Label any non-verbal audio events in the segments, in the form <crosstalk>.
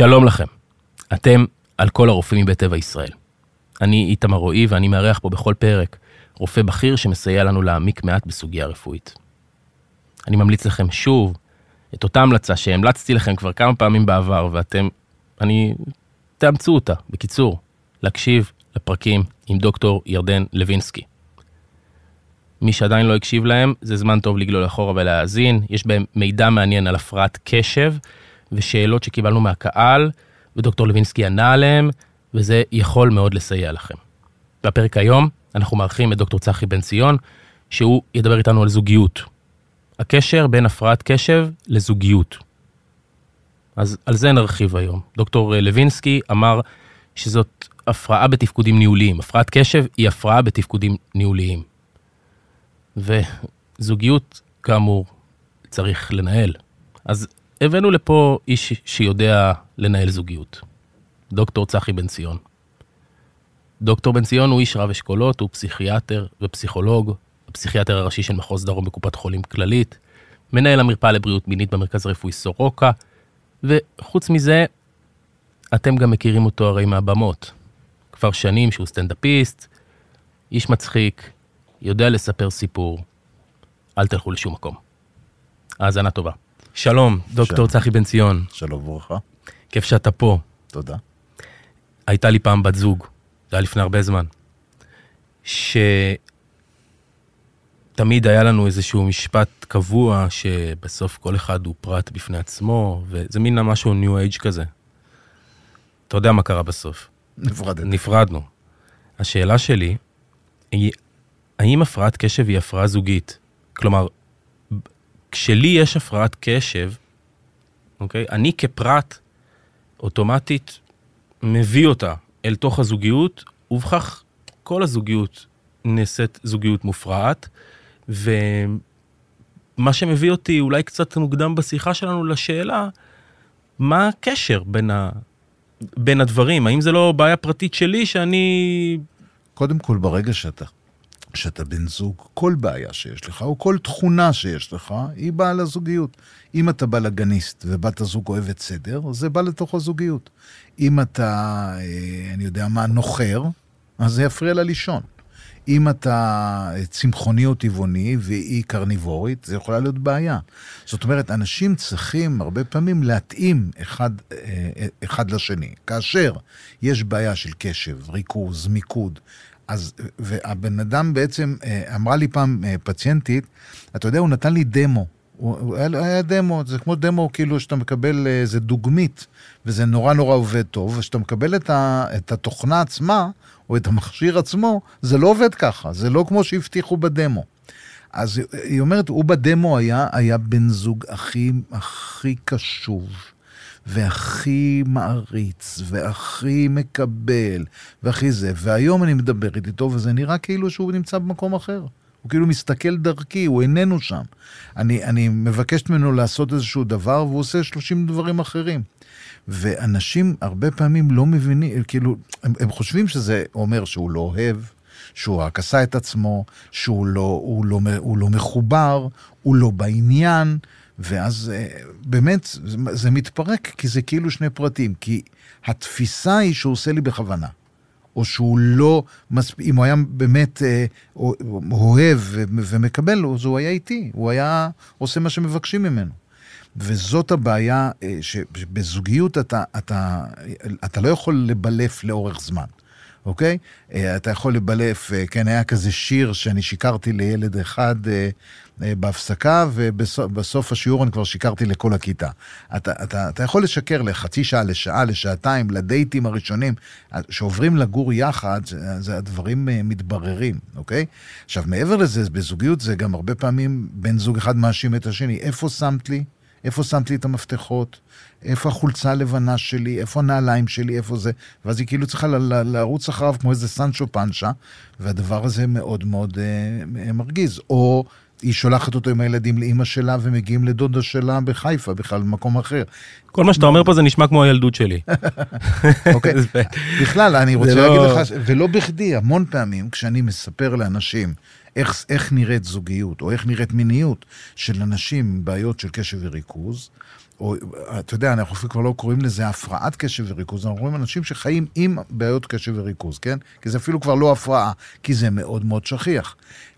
שלום לכם. אתם על כל הרופאים מבית טבע ישראל. אני איתמר רועי ואני מארח פה בכל פרק רופא בכיר שמסייע לנו להעמיק מעט בסוגיה רפואית. אני ממליץ לכם שוב את אותה המלצה שהמלצתי לכם כבר כמה פעמים בעבר ואתם, אני, תאמצו אותה, בקיצור, להקשיב לפרקים עם דוקטור ירדן לוינסקי. מי שעדיין לא הקשיב להם, זה זמן טוב לגלול אחורה ולהאזין, יש בהם מידע מעניין על הפרעת קשב ושאלות שקיבלנו מהקהל, ודוקטור לוינסקי ענה עליהם, וזה יכול מאוד לסייע לכם. בפרק היום אנחנו מארחים את דוקטור צחי בן ציון, שהוא ידבר איתנו על זוגיות. הקשר בין הפרעת קשב לזוגיות. אז על זה נרחיב היום. דוקטור לוינסקי אמר שזאת הפרעה בתפקודים ניהוליים. הפרעת קשב היא הפרעה בתפקודים ניהוליים. וזוגיות, כאמור, צריך לנהל. אז הבאנו לפה איש שיודע לנהל זוגיות, דוקטור צחי בן ציון. דוקטור בן ציון הוא איש רב אשכולות, הוא פסיכיאטר ופסיכולוג, הפסיכיאטר הראשי של מחוז דרום בקופת חולים כללית, מנהל המרפאה לבריאות מינית במרכז הרפואי סורוקה, וחוץ מזה, אתם גם מכירים אותו הרי מהבמות. כבר שנים שהוא סטנדאפיסט, איש מצחיק, יודע לספר סיפור. אל תלכו לשום מקום. האזנה טובה. שלום, דוקטור צחי בן ציון. שלום וברכה. כיף שאתה פה. תודה. הייתה לי פעם בת זוג, זה היה לפני הרבה זמן, שתמיד היה לנו איזשהו משפט קבוע, שבסוף כל אחד הוא פרט בפני עצמו, וזה מין משהו ניו אייג' כזה. אתה יודע מה קרה בסוף. נפרדת. נפרדנו. השאלה שלי היא, האם הפרעת קשב היא הפרעה זוגית? כלומר, כשלי יש הפרעת קשב, אוקיי? אני כפרט אוטומטית מביא אותה אל תוך הזוגיות, ובכך כל הזוגיות נעשית זוגיות מופרעת, ומה שמביא אותי אולי קצת מוקדם בשיחה שלנו לשאלה, מה הקשר בין, ה... בין הדברים? האם זה לא בעיה פרטית שלי שאני... קודם כל, ברגע שאתה, שאתה בן זוג, כל בעיה שיש לך, או כל תכונה שיש לך, היא באה לזוגיות. אם אתה בלאגניסט ובת הזוג אוהבת סדר, זה בא לתוך הזוגיות. אם אתה, אה, אני יודע מה, נוחר, אז זה יפריע לה לישון. אם אתה צמחוני או טבעוני והיא קרניבורית, זה יכולה להיות בעיה. זאת אומרת, אנשים צריכים הרבה פעמים להתאים אחד, אה, אחד לשני. כאשר יש בעיה של קשב, ריכוז, מיקוד, אז, והבן אדם בעצם, אה, אמרה לי פעם פציינטית, אתה יודע, הוא נתן לי דמו. הוא, היה, היה דמו, זה כמו דמו כאילו שאתה מקבל איזה דוגמית, וזה נורא נורא עובד טוב, וכשאתה מקבל את, ה, את התוכנה עצמה, או את המכשיר עצמו, זה לא עובד ככה, זה לא כמו שהבטיחו בדמו. אז היא אומרת, הוא בדמו היה, היה בן זוג הכי, הכי קשוב, והכי מעריץ, והכי מקבל, והכי זה, והיום אני מדברת איתו, וזה נראה כאילו שהוא נמצא במקום אחר. הוא כאילו מסתכל דרכי, הוא איננו שם. אני, אני מבקשת ממנו לעשות איזשהו דבר, והוא עושה 30 דברים אחרים. ואנשים הרבה פעמים לא מבינים, כאילו, הם, הם חושבים שזה אומר שהוא לא אוהב, שהוא רק עשה את עצמו, שהוא לא, הוא לא, הוא לא מחובר, הוא לא בעניין, ואז אה, באמת זה, מתפרק, כי זה כאילו שני פרטים, כי התפיסה היא שהוא עושה לי בכוונה. או שהוא לא מספיק, אם הוא היה באמת אה, אוהב ומקבל, אז הוא היה איתי, הוא היה עושה מה שמבקשים ממנו. וזאת הבעיה, אה, שבזוגיות אתה, אתה, אתה לא יכול לבלף לאורך זמן, אוקיי? אה, אתה יכול לבלף, אה, כן, היה כזה שיר שאני שיקרתי לילד אחד בהפסקה, ובסוף השיעור אני כבר שיקרתי לכל הכיתה. אתה, אתה, אתה יכול לשקר לחצי שעה, לשעה, לשעתיים, לדייטים הראשונים, שעוברים לגור יחד, זה הדברים מתבררים, אוקיי? עכשיו, מעבר לזה, בזוגיות זה גם הרבה פעמים בן זוג אחד מאשים את השני. איפה שמת לי? איפה שמתי את המפתחות, איפה החולצה הלבנה שלי, איפה הנעליים שלי, איפה זה, ואז היא כאילו צריכה לרוץ אחריו כמו איזה סנצ'ו פנצ'ה, והדבר הזה מאוד מאוד אה, מרגיז. או היא שולחת אותו עם הילדים לאימא שלה ומגיעים לדודה שלה בחיפה, בכלל במקום אחר. כל מה שאתה אומר פה זה נשמע כמו הילדות שלי. <laughs> אוקיי, <laughs> בכלל, אני רוצה להגיד לא- לך, ולא בכדי, המון פעמים כשאני מספר לאנשים איך, איך נראית זוגיות, או איך נראית מיניות של אנשים עם בעיות של קשב וריכוז, או אתה יודע, אנחנו אפילו כבר לא קוראים לזה הפרעת קשב וריכוז, אנחנו רואים אנשים שחיים עם בעיות קשב וריכוז, כן? כי זה אפילו כבר לא הפרעה, כי זה מאוד מאוד שכיח.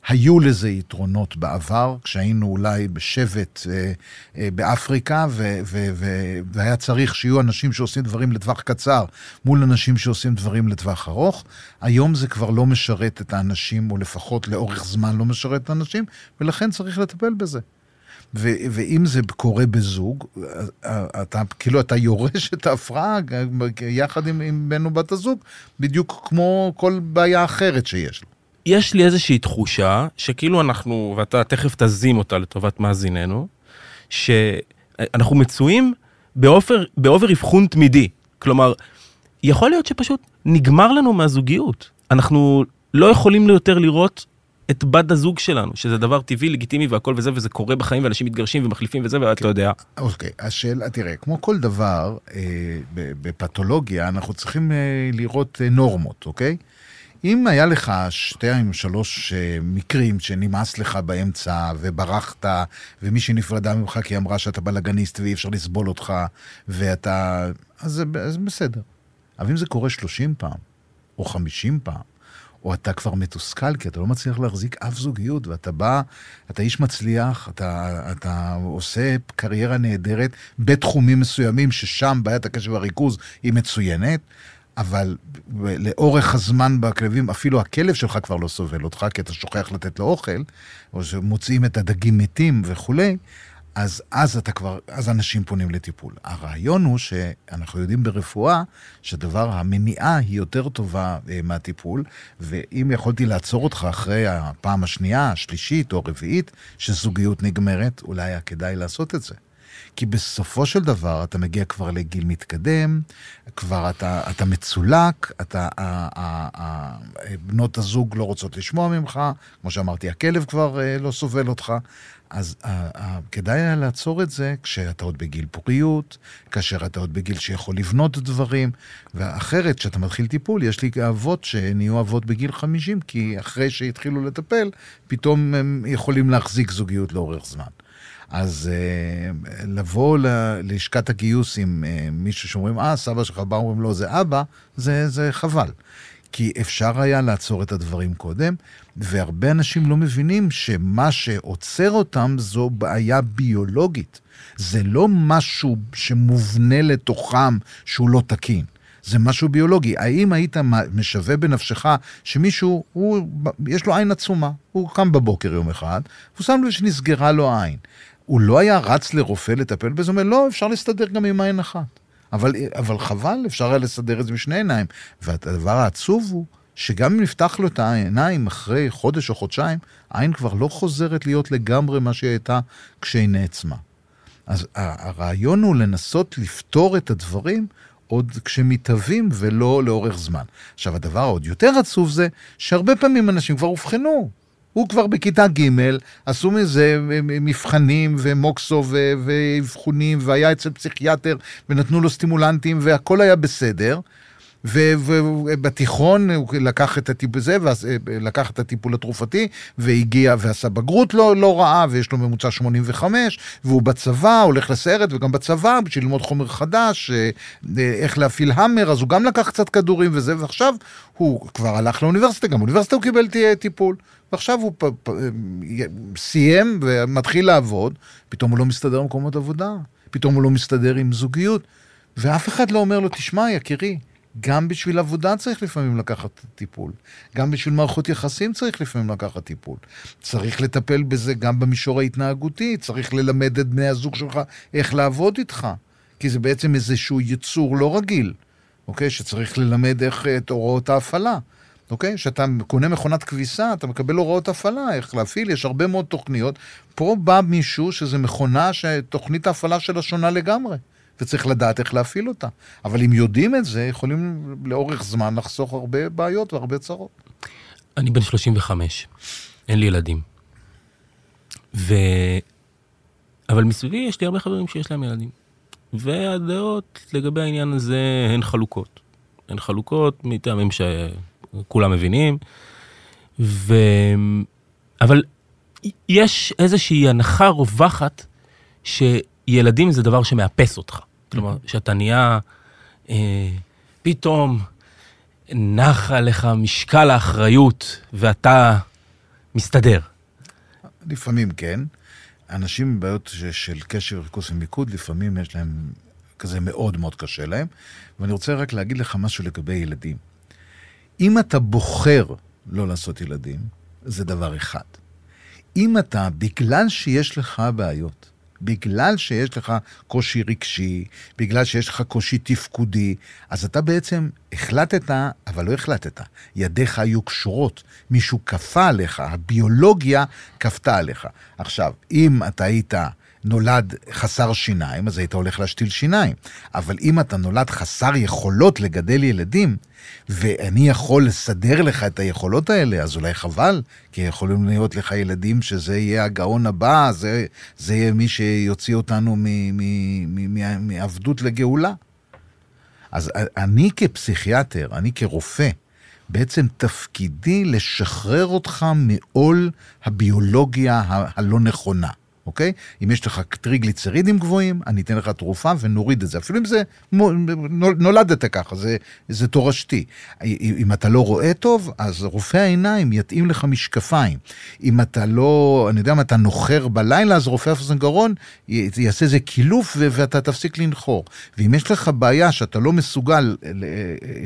היו לזה יתרונות בעבר, כשהיינו אולי בשבט אה, אה, באפריקה, ו- ו- ו- והיה צריך שיהיו אנשים שעושים דברים לטווח קצר מול אנשים שעושים דברים לטווח ארוך. היום זה כבר לא משרת את האנשים, או לפחות לאורך זמן לא משרת את האנשים, ולכן צריך לטפל בזה. ו- ואם זה קורה בזוג, אתה כאילו אתה יורש את ההפרעה יחד עם, עם בן או בת הזוג, בדיוק כמו כל בעיה אחרת שיש לו. יש לי איזושהי תחושה שכאילו אנחנו, ואתה תכף תזים אותה לטובת מאזיננו, שאנחנו מצויים באופר, באובר אבחון תמידי. כלומר, יכול להיות שפשוט נגמר לנו מהזוגיות. אנחנו לא יכולים יותר לראות את בת הזוג שלנו, שזה דבר טבעי, לגיטימי והכל וזה, וזה קורה בחיים, ואנשים מתגרשים ומחליפים וזה, ואת לא יודע. אוקיי, השאלה, תראה, כמו כל דבר אה, בפתולוגיה, אנחנו צריכים אה, לראות אה, נורמות, אוקיי? אם היה לך שתיים, שלוש אה, מקרים שנמאס לך באמצע וברחת, ומישהי נפרדה ממך כי היא אמרה שאתה בלאגניסט ואי אפשר לסבול אותך, ואתה... אז זה, בסדר. אבל אם זה קורה שלושים פעם, או חמישים פעם, או אתה כבר מתוסכל, כי אתה לא מצליח להחזיק אף זוגיות, ואתה בא, אתה איש מצליח, אתה, אתה עושה קריירה נהדרת בתחומים מסוימים, ששם בעיית הקשב והריכוז היא מצוינת, אבל לאורך הזמן בכלבים, אפילו הכלב שלך כבר לא סובל אותך, כי אתה שוכח לתת לו אוכל, או שמוצאים את הדגים מתים וכולי, אז אז אתה כבר, אז אנשים פונים לטיפול. הרעיון הוא שאנחנו יודעים ברפואה שדבר, המניעה היא יותר טובה אה, מהטיפול, ואם יכולתי לעצור אותך אחרי הפעם השנייה, השלישית או הרביעית, שזוגיות נגמרת, אולי היה כדאי לעשות את זה. כי בסופו של דבר אתה מגיע כבר לגיל מתקדם, כבר אתה, אתה מצולק, אתה, ה, ה, ה, בנות הזוג לא רוצות לשמוע ממך, כמו שאמרתי, הכלב כבר אה, לא סובל אותך. אז uh, uh, כדאי היה לעצור את זה כשאתה עוד בגיל פוריות, כאשר אתה עוד בגיל שיכול לבנות דברים, ואחרת, כשאתה מתחיל טיפול, יש לי אבות שנהיו אבות בגיל 50, כי אחרי שהתחילו לטפל, פתאום הם יכולים להחזיק זוגיות לאורך זמן. אז uh, לבוא ללשכת הגיוס עם uh, מישהו שאומרים, אה, סבא שלך בא, אומרים לו, זה אבא, זה, זה חבל. כי אפשר היה לעצור את הדברים קודם, והרבה אנשים לא מבינים שמה שעוצר אותם זו בעיה ביולוגית. זה לא משהו שמובנה לתוכם שהוא לא תקין. זה משהו ביולוגי. האם היית משווה בנפשך שמישהו, הוא, יש לו עין עצומה, הוא קם בבוקר יום אחד, והוא שם לב שנסגרה לו העין. הוא לא היה רץ לרופא לטפל בזה, הוא אומר, לא, אפשר להסתדר גם עם עין אחת. אבל, אבל חבל, אפשר היה לסדר את זה משני עיניים. והדבר העצוב הוא, שגם אם נפתח לו את העיניים אחרי חודש או חודשיים, העין כבר לא חוזרת להיות לגמרי מה שהיא הייתה כשהיא נעצמה. אז הרעיון הוא לנסות לפתור את הדברים עוד כשמתהווים ולא לאורך זמן. עכשיו, הדבר העוד יותר עצוב זה שהרבה פעמים אנשים כבר אובחנו. הוא כבר בכיתה ג', עשו מזה מבחנים ומוקסו ואבחונים, והיה אצל פסיכיאטר, ונתנו לו סטימולנטים, והכל היה בסדר. ובתיכון הוא לקח את הטיפול הזה, לקח את הטיפול התרופתי, והגיע ועשה בגרות לא, לא רעה, ויש לו ממוצע 85, והוא בצבא, הולך לסיירת, וגם בצבא, בשביל ללמוד חומר חדש, אה, איך להפעיל המר, אז הוא גם לקח קצת כדורים וזה, ועכשיו הוא כבר הלך לאוניברסיטה, גם באוניברסיטה הוא קיבל טיפול. ועכשיו הוא פ, פ, סיים ומתחיל לעבוד, פתאום הוא לא מסתדר עם מקומות עבודה, פתאום הוא לא מסתדר עם זוגיות, ואף אחד לא אומר לו, תשמע, יקירי, גם בשביל עבודה צריך לפעמים לקחת טיפול. גם בשביל מערכות יחסים צריך לפעמים לקחת טיפול. צריך לטפל בזה גם במישור ההתנהגותי, צריך ללמד את בני הזוג שלך איך לעבוד איתך. כי זה בעצם איזשהו יצור לא רגיל, אוקיי? שצריך ללמד איך את הוראות ההפעלה. אוקיי? כשאתה קונה מכונת כביסה, אתה מקבל הוראות הפעלה, איך להפעיל, יש הרבה מאוד תוכניות. פה בא מישהו שזה מכונה שתוכנית ההפעלה שלה שונה לגמרי. וצריך לדעת איך להפעיל אותה. אבל אם יודעים את זה, יכולים לאורך זמן לחסוך הרבה בעיות והרבה צרות. אני בן 35, אין לי ילדים. ו... אבל מסביבי יש לי הרבה חברים שיש להם ילדים. והדעות לגבי העניין הזה הן חלוקות. הן חלוקות מטעמים שכולם מבינים. ו... אבל יש איזושהי הנחה רווחת ש... ילדים זה דבר שמאפס אותך. כלומר, שאתה נהיה, אה, פתאום נח עליך משקל האחריות ואתה מסתדר. לפעמים כן. אנשים עם בעיות של קשב, ריכוז ומיקוד, לפעמים יש להם כזה מאוד מאוד קשה להם. ואני רוצה רק להגיד לך משהו לגבי ילדים. אם אתה בוחר לא לעשות ילדים, זה דבר אחד. אם אתה, בגלל שיש לך בעיות, בגלל שיש לך קושי רגשי, בגלל שיש לך קושי תפקודי, אז אתה בעצם החלטת, אבל לא החלטת. ידיך היו קשורות, מישהו כפה עליך, הביולוגיה כפתה עליך. עכשיו, אם אתה היית נולד חסר שיניים, אז היית הולך להשתיל שיניים. אבל אם אתה נולד חסר יכולות לגדל ילדים, ואני יכול לסדר לך את היכולות האלה, אז אולי חבל, כי יכולים להיות לך ילדים שזה יהיה הגאון הבא, זה, זה יהיה מי שיוציא אותנו מעבדות לגאולה. אז אני כפסיכיאטר, אני כרופא, בעצם תפקידי לשחרר אותך מעול הביולוגיה הלא נכונה. אוקיי? אם יש לך טריגליצרידים גבוהים, אני אתן לך תרופה ונוריד את זה. אפילו אם זה, נולדת ככה, זה, זה תורשתי. אם אתה לא רואה טוב, אז רופא העיניים יתאים לך משקפיים. אם אתה לא, אני יודע מה, אתה נוחר בלילה, אז רופא אף גרון יעשה איזה קילוף ואתה תפסיק לנחור. ואם יש לך בעיה שאתה לא מסוגל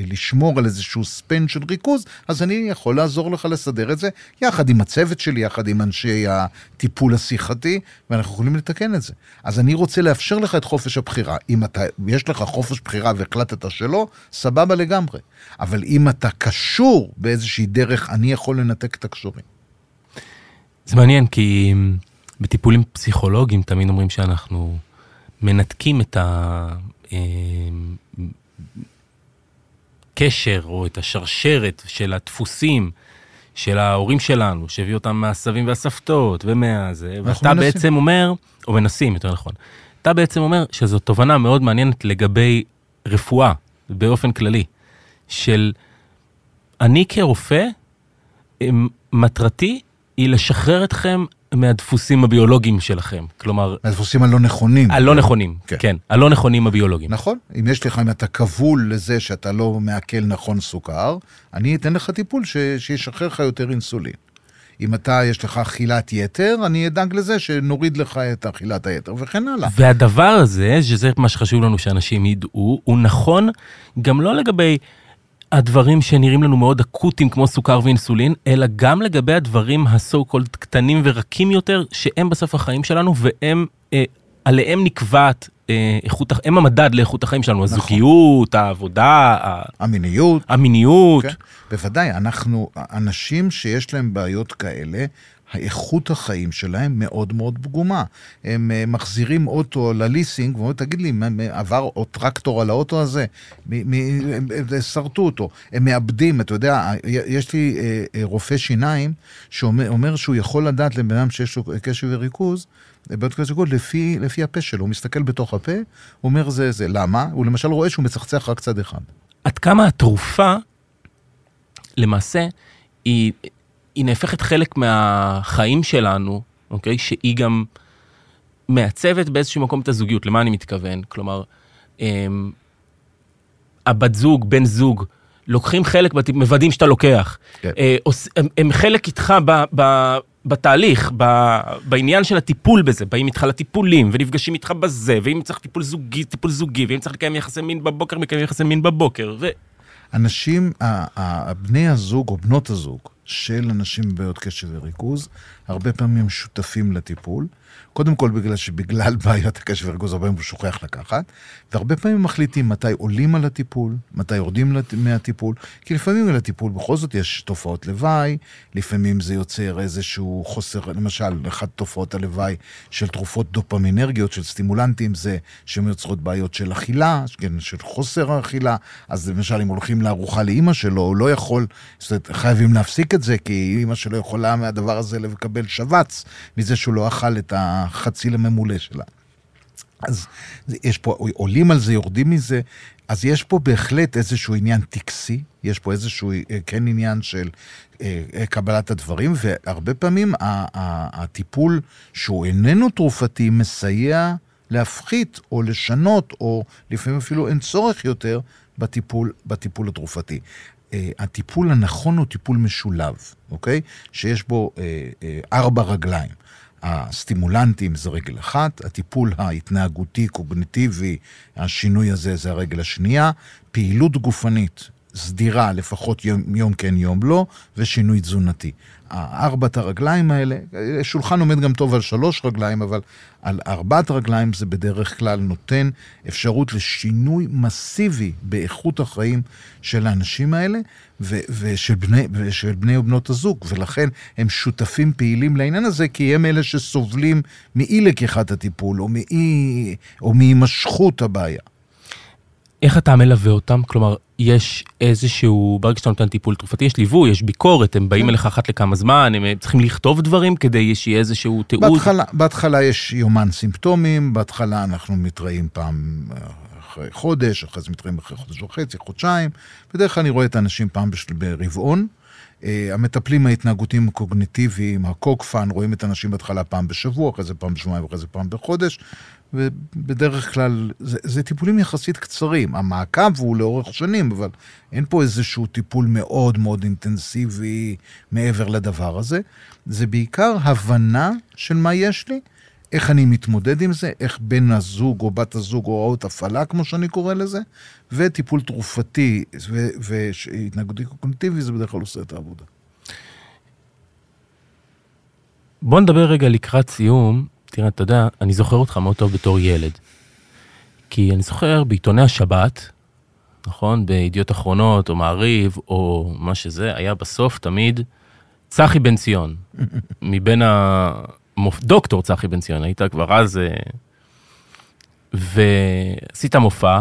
לשמור על איזשהו ספן של ריכוז, אז אני יכול לעזור לך לסדר את זה, יחד עם הצוות שלי, יחד עם אנשי הטיפול השיחתי. ואנחנו יכולים לתקן את זה. אז אני רוצה לאפשר לך את חופש הבחירה. אם אתה, יש לך חופש בחירה והחלטת שלא, סבבה לגמרי. אבל אם אתה קשור באיזושהי דרך, אני יכול לנתק את הקשורים. זה מעניין, כי בטיפולים פסיכולוגיים תמיד אומרים שאנחנו מנתקים את הקשר או את השרשרת של הדפוסים. של ההורים שלנו, שהביא אותם מהסבים והסבתות ומה זה, ואתה מנסים. בעצם אומר, או מנסים, יותר נכון, אתה בעצם אומר שזו תובנה מאוד מעניינת לגבי רפואה, באופן כללי, של אני כרופא, מטרתי היא לשחרר אתכם מהדפוסים הביולוגיים שלכם. כלומר... מהדפוסים הלא נכונים. הלא נכונים, כן. כן. הלא נכונים הביולוגיים. נכון. אם יש לך, אם אתה כבול לזה שאתה לא מעכל נכון סוכר, אני אתן לך טיפול ש... שישחרר לך יותר אינסולין. אם אתה, יש לך אכילת יתר, אני אדאג לזה שנוריד לך את אכילת היתר וכן הלאה. והדבר הזה, שזה מה שחשוב לנו שאנשים ידעו, הוא נכון גם לא לגבי הדברים שנראים לנו מאוד אקוטיים כמו סוכר ואינסולין, אלא גם לגבי הדברים הסו קולד קטנים ורכים יותר, שהם בסוף החיים שלנו והם, אה, עליהם נקבעת אה, איכות, הם המדד לאיכות החיים שלנו, נכון. הזוגיות, העבודה, המיניות. המיניות. כן, בוודאי, אנחנו, אנשים שיש להם בעיות כאלה, האיכות החיים שלהם מאוד מאוד פגומה. הם אה, מחזירים אוטו לליסינג, ואומרים, תגיד לי, עבר או טרקטור על האוטו הזה? שרטו אותו. הם מאבדים, אתה יודע, יש לי אה, אה, רופא שיניים שאומר שהוא יכול לדעת לבן אדם שיש לו קשב וריכוז, בעיות קשב וריכוז, לפי, לפי הפה שלו. הוא מסתכל בתוך הפה, הוא אומר זה זה. למה? הוא למשל רואה שהוא מצחצח רק צד אחד. עד כמה התרופה, למעשה, היא... היא נהפכת חלק מהחיים שלנו, אוקיי? שהיא גם מעצבת באיזשהו מקום את הזוגיות. למה אני מתכוון? כלומר, הם, הבת זוג, בן זוג, לוקחים חלק, מוודאים שאתה לוקח. כן. אה, הם, הם חלק איתך ב, ב, בתהליך, ב, בעניין של הטיפול בזה, באים איתך לטיפולים, ונפגשים איתך בזה, ואם צריך טיפול זוגי, טיפול זוגי, ואם צריך לקיים יחסי מין בבוקר, מקיים יחסי מין בבוקר. ו... אנשים, בני הזוג או בנות הזוג, של אנשים בעיות קשב וריכוז, הרבה פעמים שותפים לטיפול. קודם כל בגלל שבגלל <laughs> בעיות הקשב וריכוז הרבה פעמים הוא שוכח לקחת, והרבה פעמים מחליטים מתי עולים על הטיפול, מתי יורדים מהטיפול, כי לפעמים על הטיפול בכל זאת יש תופעות לוואי, לפעמים זה יוצר איזשהו חוסר, למשל, אחת תופעות הלוואי של תרופות דופמינרגיות, של סטימולנטים, זה שהן יוצרות בעיות של אכילה, כן, של חוסר אכילה, אז למשל אם הולכים לארוחה לאימא שלו, הוא לא יכול, זאת אומרת, חייבים להפסיק את זה, כי אימא שלו יכולה מהדבר הזה לקבל שבץ, מזה שהוא לא אכל את החציל הממולא שלה. אז יש פה, עולים על זה, יורדים מזה, אז יש פה בהחלט איזשהו עניין טקסי, יש פה איזשהו אה, כן עניין של אה, אה, קבלת הדברים, והרבה פעמים הטיפול שהוא איננו תרופתי מסייע להפחית או לשנות, או לפעמים אפילו אין צורך יותר בטיפול, בטיפול התרופתי. Uh, הטיפול הנכון הוא טיפול משולב, אוקיי? שיש בו uh, uh, ארבע רגליים. הסטימולנטים זה רגל אחת, הטיפול ההתנהגותי, קוגניטיבי, השינוי הזה זה הרגל השנייה, פעילות גופנית סדירה, לפחות יום, יום כן יום לא, ושינוי תזונתי. ארבעת הרגליים האלה, שולחן עומד גם טוב על שלוש רגליים, אבל על ארבעת רגליים זה בדרך כלל נותן אפשרות לשינוי מסיבי באיכות החיים של האנשים האלה ו- ושל, בני, ושל בני ובנות הזוג, ולכן הם שותפים פעילים לעניין הזה, כי הם אלה שסובלים מאי לקיחת הטיפול או מאי, או מהימשכות הבעיה. איך אתה מלווה אותם? כלומר, יש איזשהו, ברגע שאתה נותן טיפול תרופתי, יש ליווי, יש ביקורת, הם באים כן. אליך אחת לכמה זמן, הם צריכים לכתוב דברים כדי שיהיה איזשהו תיעוד. בהתחלה, בהתחלה יש יומן סימפטומים, בהתחלה אנחנו מתראים פעם אה, אחרי חודש, אחרי זה מתראים אחרי חודש וחצי, חודשיים. בדרך כלל אני רואה את האנשים פעם ברבעון. Uh, המטפלים ההתנהגותיים הקוגניטיביים, הקוקפן, רואים את האנשים בהתחלה פעם בשבוע, אחרי זה פעם בשבועיים, אחרי זה פעם בחודש. ובדרך כלל זה, זה טיפולים יחסית קצרים. המעקב הוא לאורך שנים, אבל אין פה איזשהו טיפול מאוד מאוד אינטנסיבי מעבר לדבר הזה. זה בעיקר הבנה של מה יש לי, איך אני מתמודד עם זה, איך בן הזוג או בת הזוג הוראות הפעלה, כמו שאני קורא לזה, וטיפול תרופתי והתנהגותי קוגניטיבי, זה בדרך כלל עושה את העבודה. בוא נדבר רגע לקראת סיום תראה, אתה יודע, אני זוכר אותך מאוד טוב בתור ילד. כי אני זוכר בעיתוני השבת, נכון? בידיעות אחרונות, או מעריב, או מה שזה, היה בסוף תמיד צחי בן ציון. <laughs> מבין ה... דוקטור צחי בן ציון, היית כבר אז... אה, ועשית מופע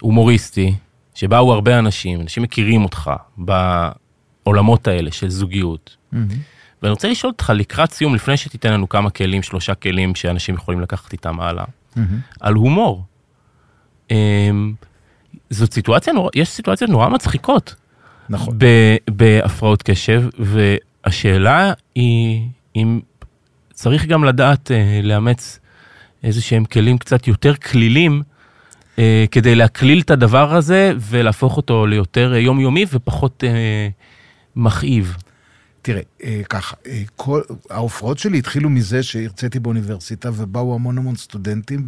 הומוריסטי, שבאו הרבה אנשים, אנשים מכירים אותך בעולמות האלה של זוגיות. ואני רוצה לשאול אותך לקראת סיום, לפני שתיתן לנו כמה כלים, שלושה כלים שאנשים יכולים לקחת איתם הלאה, mm-hmm. על הומור. Um, זאת סיטואציה נורא, יש סיטואציות נורא מצחיקות. נכון. בהפרעות קשב, והשאלה היא אם צריך גם לדעת uh, לאמץ איזה שהם כלים קצת יותר כלילים, uh, כדי להקליל את הדבר הזה ולהפוך אותו ליותר יומיומי ופחות uh, מכאיב. תראה, אה, ככה, אה, כל, ההופעות שלי התחילו מזה שהרציתי באוניברסיטה ובאו המון המון סטודנטים,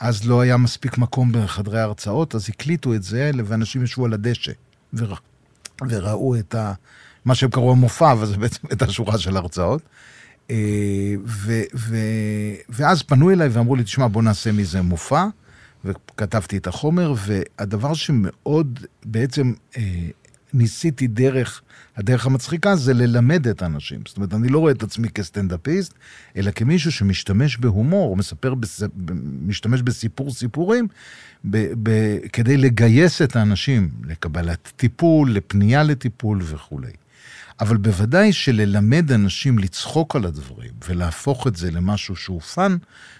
ואז לא היה מספיק מקום בחדרי ההרצאות, אז הקליטו את זה, ואנשים ישבו על הדשא, ורא, וראו את ה, מה שהם קראו המופע, אבל זה בעצם את השורה של הרצאות. אה, ו, ו, ואז פנו אליי ואמרו לי, תשמע, בוא נעשה מזה מופע, וכתבתי את החומר, והדבר שמאוד בעצם ניסיתי דרך, הדרך המצחיקה זה ללמד את האנשים. זאת אומרת, אני לא רואה את עצמי כסטנדאפיסט, אלא כמישהו שמשתמש בהומור, או מספר, בס... משתמש בסיפור סיפורים, ב... ב... כדי לגייס את האנשים לקבלת טיפול, לפנייה לטיפול וכולי. אבל בוודאי שללמד אנשים לצחוק על הדברים ולהפוך את זה למשהו שהוא fun,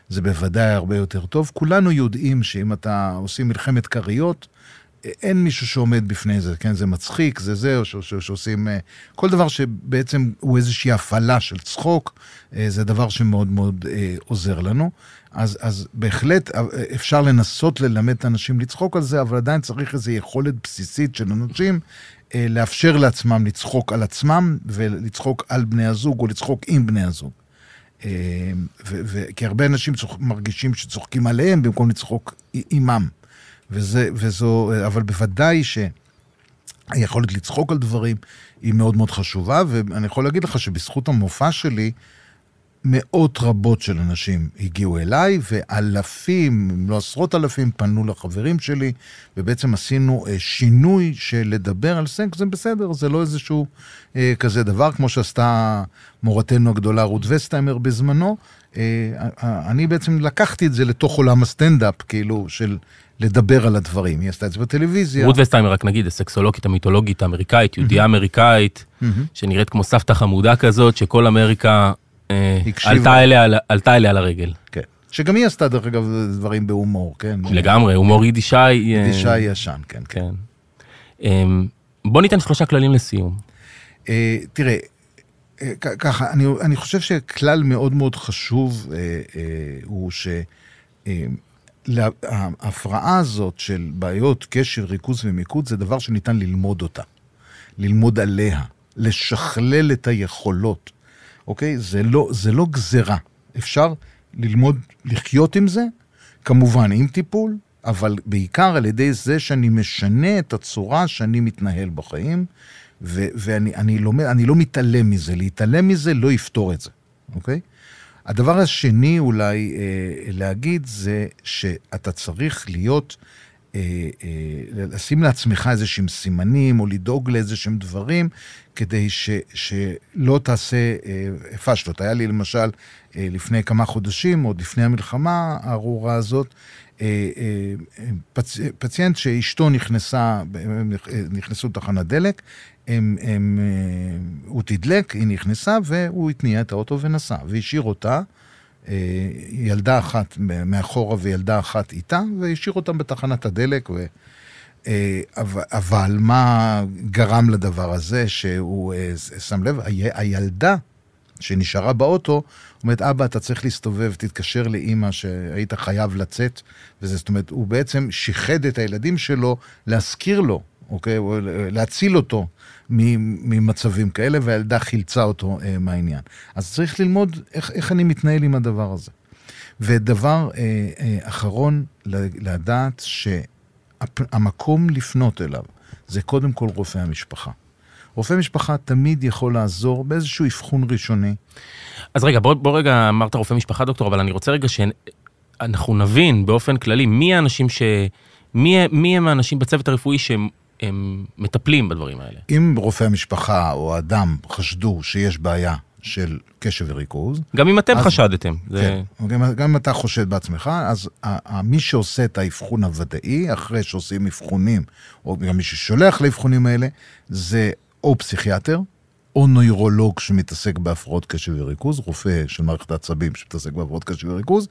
זה בוודאי הרבה יותר טוב. כולנו יודעים שאם אתה עושים מלחמת כריות, אין מישהו שעומד בפני זה, כן? זה מצחיק, זה זה, או ש, ש, שעושים... אה, כל דבר שבעצם הוא איזושהי הפעלה של צחוק, אה, זה דבר שמאוד מאוד אה, עוזר לנו. אז, אז בהחלט אפשר לנסות ללמד את האנשים לצחוק על זה, אבל עדיין צריך איזו יכולת בסיסית של אנשים לאפשר לעצמם לצחוק על עצמם ולצחוק על בני הזוג או לצחוק עם בני הזוג. ו- כי הרבה אנשים צוח, מרגישים שצוחקים עליהם במקום לצחוק עימם. וזה, וזו, אבל בוודאי שהיכולת לצחוק על דברים היא מאוד מאוד חשובה, ואני יכול להגיד לך שבזכות המופע שלי, מאות רבות של אנשים הגיעו אליי, ואלפים, אם לא עשרות אלפים, פנו לחברים שלי, ובעצם עשינו אה, שינוי של לדבר על סקס, זה בסדר, זה לא איזשהו אה, כזה דבר, כמו שעשתה מורתנו הגדולה רות וסטהיימר בזמנו. אה, אני בעצם לקחתי את זה לתוך עולם הסטנדאפ, כאילו, של לדבר על הדברים. היא עשתה את זה בטלוויזיה. רות וסטהיימר, רק נגיד, הסקסולוגית המיתולוגית האמריקאית, יהודייה אמריקאית, שנראית כמו סבתא חמודה כזאת, שכל אמריקה אה, עלתה אליה, עלתה אליה לרגל. כן. שגם היא עשתה, דרך אגב, דברים בהומור, כן? לגמרי, הומור יידישאי. אה, יידישאי ישן, כן. כן. אמ, בוא ניתן שלושה כללים לסיום. אה, תראה, ככה, אני, אני חושב שכלל מאוד מאוד חשוב הוא ש... אה, הזאת של בעיות קשב, ריכוז ומיקוד זה דבר שניתן ללמוד אותה, ללמוד עליה, לשכלל את היכולות, אוקיי? זה לא, זה לא גזרה. אפשר ללמוד לחיות עם זה, כמובן עם טיפול, אבל בעיקר על ידי זה שאני משנה את הצורה שאני מתנהל בחיים, ו- ואני אני לומד, אני לא מתעלם מזה. להתעלם מזה לא יפתור את זה, אוקיי? הדבר השני אולי אה, להגיד זה שאתה צריך להיות, אה, לשים לעצמך איזה שהם סימנים או לדאוג לאיזה שהם דברים כדי ש, שלא תעשה אה, פשלות. היה לי למשל אה, לפני כמה חודשים, עוד לפני המלחמה הארורה הזאת, אה, אה, פצ... פציינט שאשתו נכנסה, נכנסו לתחנת דלק, הם, הם, אה, הוא תדלק, היא נכנסה והוא התניע את האוטו ונסע, והשאיר אותה, אה, ילדה אחת מאחורה וילדה אחת איתה, והשאיר אותם בתחנת הדלק. ו... אה, אבל, מה גרם לדבר הזה שהוא אה, שם לב? הי- הילדה שנשארה באוטו, אומרת, אבא, אתה צריך להסתובב, תתקשר לאימא שהיית חייב לצאת, וזה, זאת אומרת, הוא בעצם שיחד את הילדים שלו להזכיר לו, אוקיי? או להציל אותו ממצבים כאלה, והילדה חילצה אותו אה, מהעניין. אז צריך ללמוד איך, איך אני מתנהל עם הדבר הזה. ודבר אה, אה, אחרון, לדעת שהמקום לפנות אליו זה קודם כל רופא המשפחה. רופא משפחה תמיד יכול לעזור באיזשהו אבחון ראשוני. אז רגע, בוא, בוא רגע, אמרת רופא משפחה דוקטור, אבל אני רוצה רגע שאנחנו נבין באופן כללי מי האנשים ש... מי, מי הם האנשים בצוות הרפואי שהם הם מטפלים בדברים האלה. אם רופא המשפחה או אדם חשדו שיש בעיה של קשב וריכוז, גם אם אתם אז- חשדתם. זה... כן, גם, גם אם אתה חושד בעצמך, אז ה- ה- מי שעושה את האבחון הוודאי, אחרי שעושים אבחונים, או גם מי ששולח לאבחונים האלה, זה או פסיכיאטר, או נוירולוג שמתעסק בהפרעות קשב וריכוז, רופא של מערכת העצבים שמתעסק בהפרעות קשב וריכוז,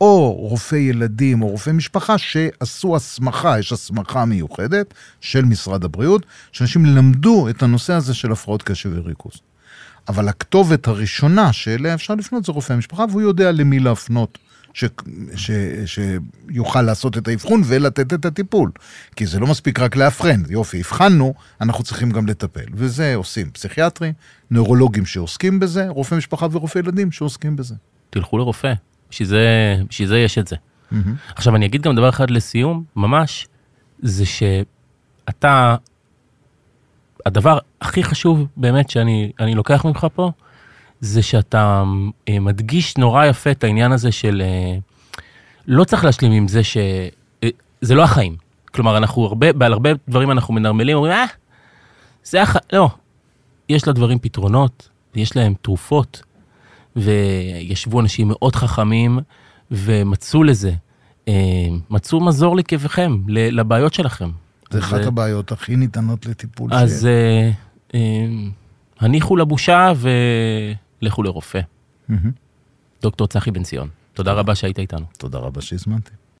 או רופא ילדים או רופא משפחה שעשו הסמכה, יש הסמכה מיוחדת של משרד הבריאות, שאנשים למדו את הנושא הזה של הפרעות קשב וריכוז. אבל הכתובת הראשונה שאליה אפשר לפנות זה רופא המשפחה, והוא יודע למי להפנות, ש, ש, שיוכל לעשות את האבחון ולתת את הטיפול. כי זה לא מספיק רק לאבחן, יופי, הבחנו, אנחנו צריכים גם לטפל. וזה עושים פסיכיאטרים, נוירולוגים שעוסקים בזה, רופא משפחה ורופא ילדים שעוסקים בזה. תלכו לרופא, בשביל זה, בשביל זה יש את זה. עכשיו אני אגיד גם דבר אחד לסיום, ממש, זה שאתה, הדבר הכי חשוב באמת שאני אני לוקח ממך פה, זה שאתה אה, מדגיש נורא יפה את העניין הזה של אה, לא צריך להשלים עם זה ש... אה, זה לא החיים. כלומר, אנחנו הרבה, על הרבה דברים אנחנו מנרמלים, אומרים, אה, זה הח... לא. יש לדברים פתרונות, יש להם תרופות, וישבו אנשים מאוד חכמים ומצאו לזה, מצאו מזור לכאביכם, ל- לבעיות שלכם. זה אחת אה, הבעיות הכי ניתנות לטיפול. אז ש... הניחו לבושה ולכו לרופא. מהמם. דוקטור צחי בן ציון, תודה רבה שהיית איתנו. תודה רבה שהזמנתי.